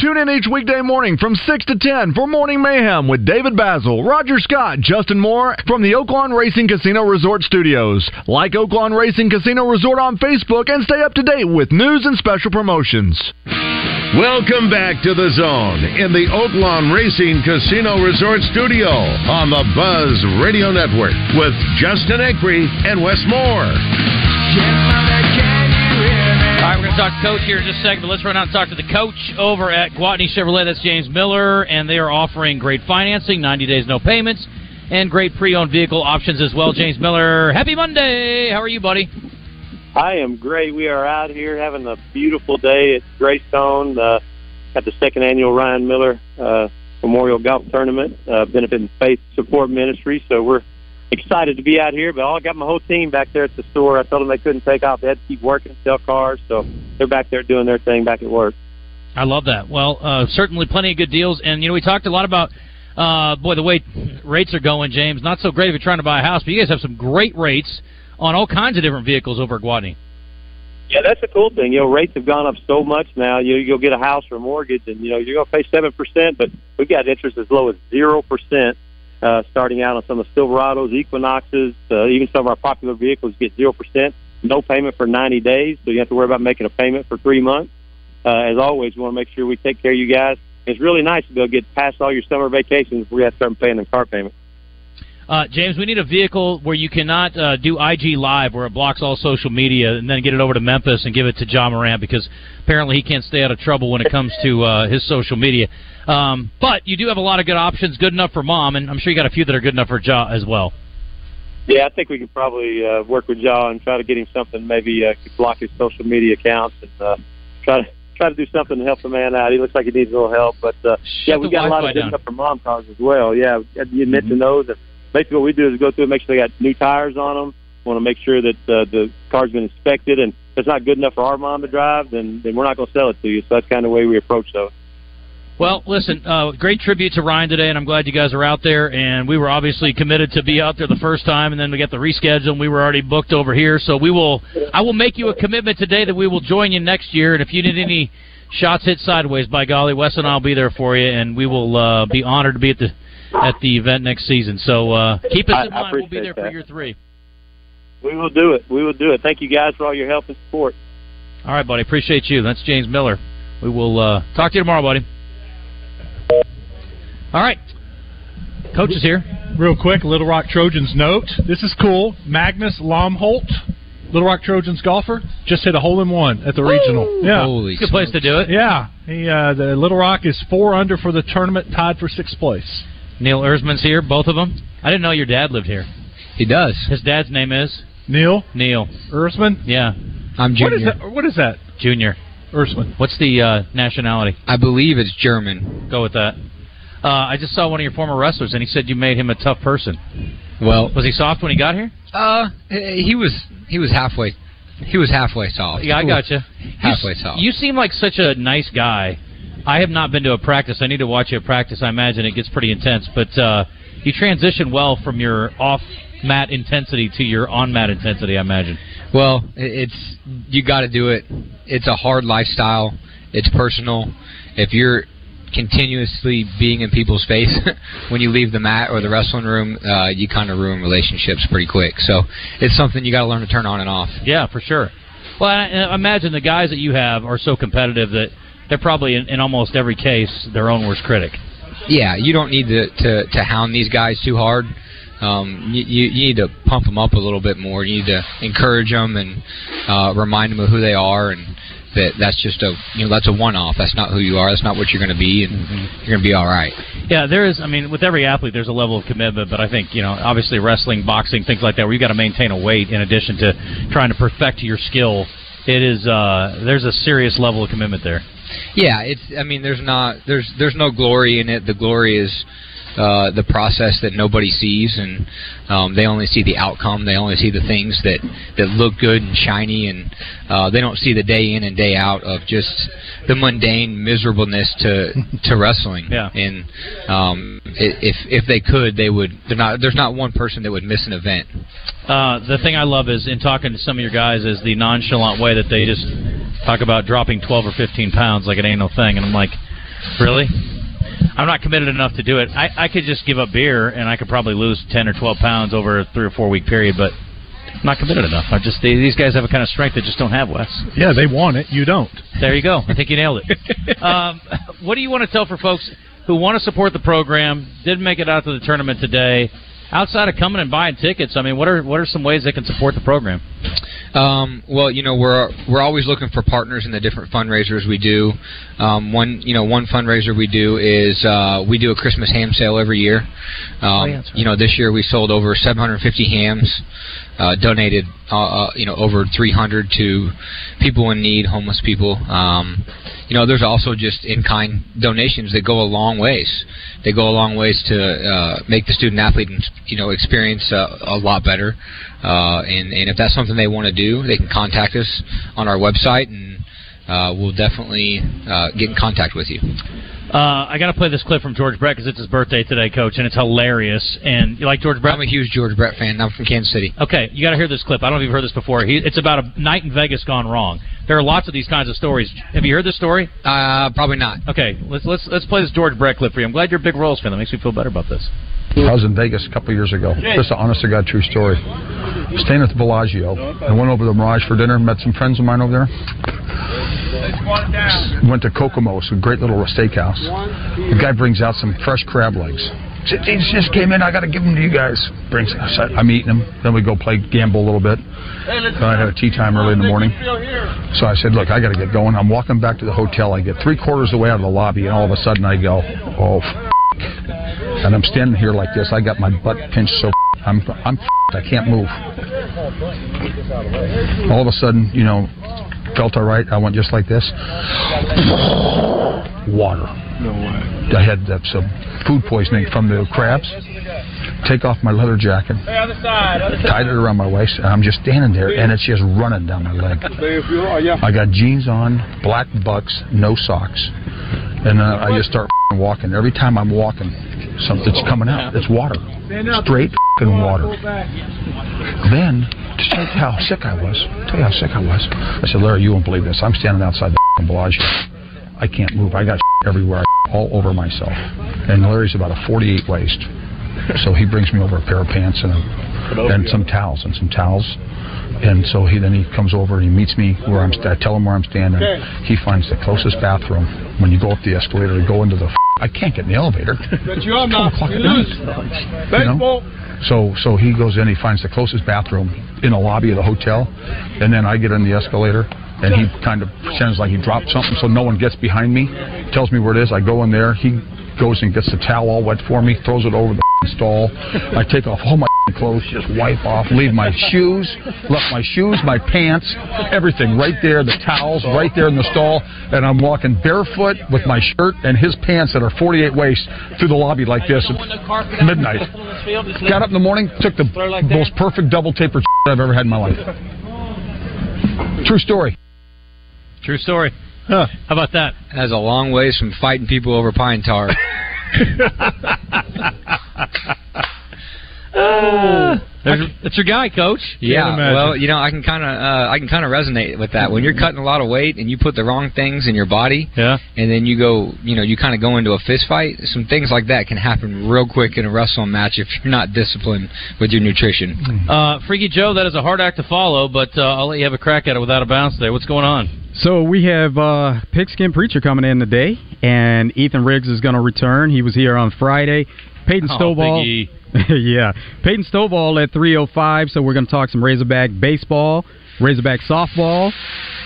Tune in each weekday morning from 6 to 10 for Morning Mayhem with David Bazzel, Roger Scott, Justin Moore from the Oaklawn Racing Casino Resort Studios. Like Oaklawn Racing Casino Resort on Facebook and stay up to date with news and special promotions. Welcome back to the zone in the Oaklawn Racing Casino Resort Studio on the Buzz Radio Network with Justin Acree and Wes Moore. All right, we're going to talk to Coach here in just a second, but let's run out and talk to the coach over at Gwatney Chevrolet. That's James Miller, and they are offering great financing, 90 days, no payments, and great pre-owned vehicle options as well. James Miller, happy Monday. How are you, buddy? I am great. We are out here having a beautiful day at Greystone uh, at the second annual Ryan Miller uh, Memorial Golf Tournament, uh, benefiting Faith Support Ministry. So we're excited to be out here. But I got my whole team back there at the store. I told them they couldn't take off; they had to keep working, sell cars. So they're back there doing their thing back at work. I love that. Well, uh, certainly plenty of good deals, and you know we talked a lot about. Uh, boy, the way rates are going, James, not so great if you're trying to buy a house, but you guys have some great rates on all kinds of different vehicles over at Gwatney. Yeah, that's the cool thing. You know, rates have gone up so much now. You you'll get a house or a mortgage, and you know you're going to pay seven percent, but we've got interest as low as zero percent, uh, starting out on some of the Silverados, Equinoxes, uh, even some of our popular vehicles get zero percent, no payment for 90 days, so you have to worry about making a payment for three months. Uh, as always, we want to make sure we take care of you guys. It's really nice to be able to get past all your summer vacations before you have to start paying the car payment. Uh, James, we need a vehicle where you cannot uh, do IG Live, where it blocks all social media, and then get it over to Memphis and give it to Ja Morant because apparently he can't stay out of trouble when it comes to uh, his social media. Um, but you do have a lot of good options, good enough for mom, and I'm sure you got a few that are good enough for Ja as well. Yeah, I think we could probably uh, work with Ja and try to get him something. Maybe uh, block his social media accounts and uh, try to try to do something to help the man out. He looks like he needs a little help, but uh, yeah, we got a lot of good down. stuff for mom cars as well. Yeah, you mentioned those. And basically, what we do is go through and make sure they got new tires on them. Want to make sure that uh, the car's been inspected, and if it's not good enough for our mom to drive, then then we're not going to sell it to you. So that's kind of the way we approach those. Well, listen, uh, great tribute to Ryan today, and I'm glad you guys are out there. And we were obviously committed to be out there the first time, and then we got the reschedule, and we were already booked over here. So we will, I will make you a commitment today that we will join you next year. And if you need any shots hit sideways, by golly, Wes and I'll be there for you, and we will uh, be honored to be at the at the event next season. So uh, keep us in I mind. We'll be appreciate there for that. year three. We will do it. We will do it. Thank you guys for all your help and support. All right, buddy. Appreciate you. That's James Miller. We will uh, talk to you tomorrow, buddy. All right. Coach is here. Real quick, Little Rock Trojans note. This is cool. Magnus Lomholt, Little Rock Trojans golfer, just hit a hole in one at the regional. Yeah, It's a good place to do it. Yeah, he uh, the Little Rock is four under for the tournament, tied for sixth place. Neil Erzman's here, both of them. I didn't know your dad lived here. He does. His dad's name is Neil Neil Erzman. Yeah, I'm junior. What is that? What is that? Junior. Erzman. What's the uh, nationality? I believe it's German. Go with that. Uh, I just saw one of your former wrestlers, and he said you made him a tough person. Well, Was he soft when he got here? uh, he was he was halfway he was halfway soft. Yeah, I got you. Halfway soft. You seem like such a nice guy. I have not been to a practice. I need to watch you at practice. I imagine it gets pretty intense, but uh, you transition well from your off mat intensity to your on mat intensity. I imagine. Well, it's you got to do it. It's a hard lifestyle. It's personal. If you're continuously being in people's face when you leave the mat or the wrestling room, uh, you kind of ruin relationships pretty quick. So it's something you got to learn to turn on and off. Yeah, for sure. Well, I, I imagine the guys that you have are so competitive that they're probably in, in almost every case their own worst critic. Yeah, you don't need to to, to hound these guys too hard. Um, you, you need to pump them up a little bit more. You need to encourage them and uh, remind them of who they are and that that's just a you know that's a one off. That's not who you are. That's not what you're going to be, and you're going to be all right. Yeah, there is. I mean, with every athlete, there's a level of commitment, but I think you know, obviously, wrestling, boxing, things like that, where you got to maintain a weight in addition to trying to perfect your skill. It is. uh There's a serious level of commitment there. Yeah, it's. I mean, there's not. There's there's no glory in it. The glory is uh, the process that nobody sees, and um, they only see the outcome. They only see the things that that look good and shiny, and uh, they don't see the day in and day out of just the mundane miserableness to to wrestling. Yeah. And um, if if they could, they would. They're not. There's not one person that would miss an event. Uh, the thing I love is in talking to some of your guys is the nonchalant way that they just talk about dropping 12 or 15 pounds like it ain't no thing, and I'm like, really? I'm not committed enough to do it. I, I could just give up beer and I could probably lose 10 or 12 pounds over a three or four week period, but I'm not committed enough. I just they, these guys have a kind of strength that just don't have Wes. Yeah, they want it. You don't. There you go. I think you nailed it. um, what do you want to tell for folks who want to support the program, didn't make it out to the tournament today? Outside of coming and buying tickets, I mean, what are what are some ways they can support the program? Um, well, you know, we're we're always looking for partners in the different fundraisers we do. Um, one, you know, one fundraiser we do is uh, we do a Christmas ham sale every year. Um, Oh, yeah, right. You know, this year we sold over 750 hams, uh, donated, uh, uh, you know, over 300 to people in need, homeless people. Um, you know, there's also just in-kind donations that go a long ways. They go a long ways to uh, make the student athlete, you know, experience uh, a lot better. Uh, and and if that's something they want to do, they can contact us on our website, and uh, we'll definitely uh, get in contact with you. Uh, I got to play this clip from George Brett because it's his birthday today, Coach, and it's hilarious. And you like George Brett? I'm a huge George Brett fan. I'm from Kansas City. Okay, you got to hear this clip. I don't know if you've heard this before. He, it's about a night in Vegas gone wrong. There are lots of these kinds of stories. Have you heard this story? Uh, probably not. Okay, let's let's let's play this George Brett clip for you. I'm glad you're a big Royals fan. That makes me feel better about this. I was in Vegas a couple years ago. Just an honest to God true story. Staying at the Bellagio. I went over to the Mirage for dinner, met some friends of mine over there. Went to Kokomo's, a great little steakhouse. The guy brings out some fresh crab legs. these just came in. I got to give them to you guys. Brings. I'm eating them. Then we go play gamble a little bit. Then I had a tee time early in the morning. So I said, look, I got to get going. I'm walking back to the hotel. I get three quarters of the way out of the lobby, and all of a sudden I go, oh, f-. and I'm standing here like this. I got my butt pinched so f- I'm I'm f- I can't move. All of a sudden, you know, felt all right. I went just like this. Water. No way. I had uh, some food poisoning from the crabs. Take off my leather jacket, Other side. Other side. tied it around my waist, and I'm just standing there, and it's just running down my leg. I got jeans on, black bucks, no socks, and uh, I just start walking. Every time I'm walking, something's coming out. It's water, straight f***ing water. Then, to tell you how sick I was, tell you how sick I was, I said, Larry, you won't believe this. I'm standing outside the Bellagio. I can't move. I got everywhere, all over myself. And Larry's about a 48 waist. So he brings me over a pair of pants and, a, and some towels and some towels. And so he then he comes over and he meets me where I'm. I tell him where I'm standing. He finds the closest bathroom. When you go up the escalator, to go into the. I can't get in the elevator. But you are not. o'clock You at night. lose. You know? So so he goes in, he finds the closest bathroom in the lobby of the hotel, and then I get in the escalator, and he kind of pretends like he dropped something, so no one gets behind me. Tells me where it is. I go in there. He goes and gets the towel all wet for me, throws it over the stall. I take off all my clothes, just wipe off, leave my shoes, left my shoes, my pants, everything right there, the towels right there in the stall, and I'm walking barefoot with my shirt and his pants that are 48 waist through the lobby like this at midnight. Got up in the morning, took the most perfect double taper I've ever had in my life. True story. True story. How about that? That's a long ways from fighting people over pine tar. That's, that's your guy, Coach. Yeah, well, you know, I can kind of, uh, I can kind of resonate with that. When you're cutting a lot of weight and you put the wrong things in your body, yeah, and then you go, you know, you kind of go into a fist fight. Some things like that can happen real quick in a wrestling match if you're not disciplined with your nutrition. Uh, Freaky Joe, that is a hard act to follow, but uh, I'll let you have a crack at it without a bounce today. What's going on? So we have uh, Pigskin Preacher coming in today, and Ethan Riggs is going to return. He was here on Friday. Peyton Oh, Stovall, Big. yeah, Peyton Stovall at 3:05. So we're going to talk some Razorback baseball, Razorback softball,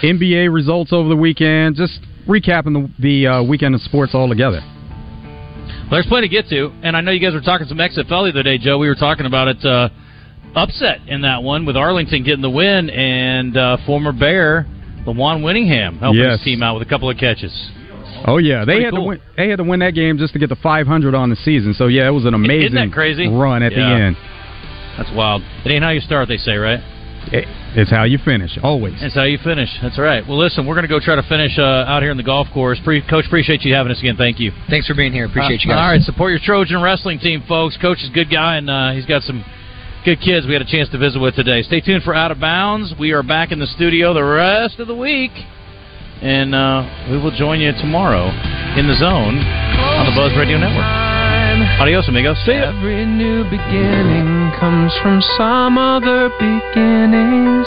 NBA results over the weekend. Just recapping the, the uh, weekend of sports all together. Well, there's plenty to get to, and I know you guys were talking some XFL the other day, Joe. We were talking about it. Uh, upset in that one with Arlington getting the win, and uh, former Bear Lujuan Winningham helping Yes. his team out with a couple of catches. Oh yeah, they had cool. to win. They had to win that game just to get the 500 on the season. So yeah, it was an amazing Isn't that crazy? run at the end. That's wild. It ain't how you start, they say, right? It- it's how you finish, always. That's how you finish. That's right. Well, listen, we're going to go try to finish uh, out here in the golf course. Pre- Coach, appreciate you having us again. Thank you. Thanks for being here. Appreciate you Uh, guys. All right, support your Trojan wrestling team, folks. Coach is a good guy, and uh, he's got some good kids we had a chance to visit with today. Stay tuned for Out of Bounds. We are back in the studio the rest of the week, and uh, we will join you tomorrow in the zone on the Buzz Radio Network. Adios, amigos. See ya. Every new beginning comes from some other beginning's